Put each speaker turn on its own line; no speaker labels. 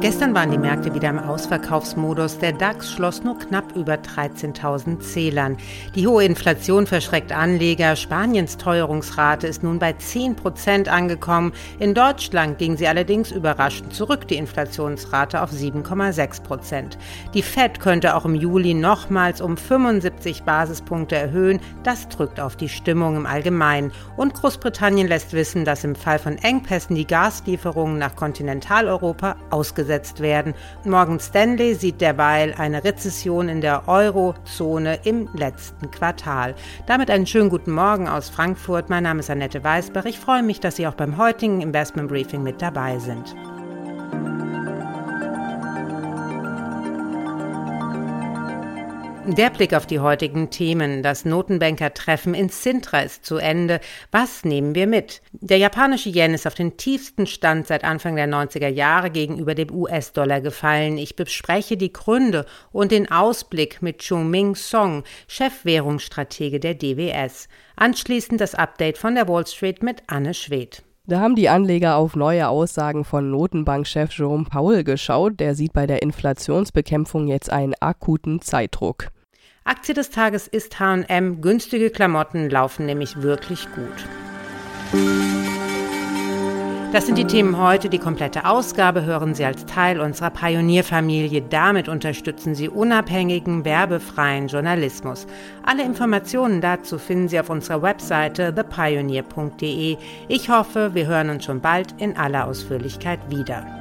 Gestern waren die Märkte wieder im Ausverkaufsmodus. Der DAX schloss nur knapp über 13.000 Zählern. Die hohe Inflation verschreckt Anleger. Spaniens Teuerungsrate ist nun bei 10 Prozent angekommen. In Deutschland ging sie allerdings überraschend zurück, die Inflationsrate auf 7,6 Prozent. Die Fed könnte auch im Juli nochmals um 75 Basispunkte erhöhen. Das drückt auf die Stimmung im Allgemeinen. Und Großbritannien lässt wissen, dass im Fall von Engpässen die Gaslieferungen nach Kontinentaleuropa ausgesetzt ausgesetzt werden. Morgan Stanley sieht derweil eine Rezession in der Eurozone im letzten Quartal. Damit einen schönen guten Morgen aus Frankfurt. Mein Name ist Annette Weißbach. Ich freue mich, dass Sie auch beim heutigen Investment Briefing mit dabei sind. Der Blick auf die heutigen Themen. Das Notenbanker-Treffen in Sintra ist zu Ende. Was nehmen wir mit? Der japanische Yen ist auf den tiefsten Stand seit Anfang der 90er Jahre gegenüber dem US-Dollar gefallen. Ich bespreche die Gründe und den Ausblick mit Chuming Song, Chefwährungsstratege der DWS. Anschließend das Update von der Wall Street mit Anne Schwedt.
Da haben die Anleger auf neue Aussagen von Notenbankchef Jerome Powell geschaut. Der sieht bei der Inflationsbekämpfung jetzt einen akuten Zeitdruck.
Aktie des Tages ist HM. Günstige Klamotten laufen nämlich wirklich gut. Das sind die Themen heute. Die komplette Ausgabe hören Sie als Teil unserer Pionierfamilie. Damit unterstützen Sie unabhängigen, werbefreien Journalismus. Alle Informationen dazu finden Sie auf unserer Webseite thepioneer.de. Ich hoffe, wir hören uns schon bald in aller Ausführlichkeit wieder.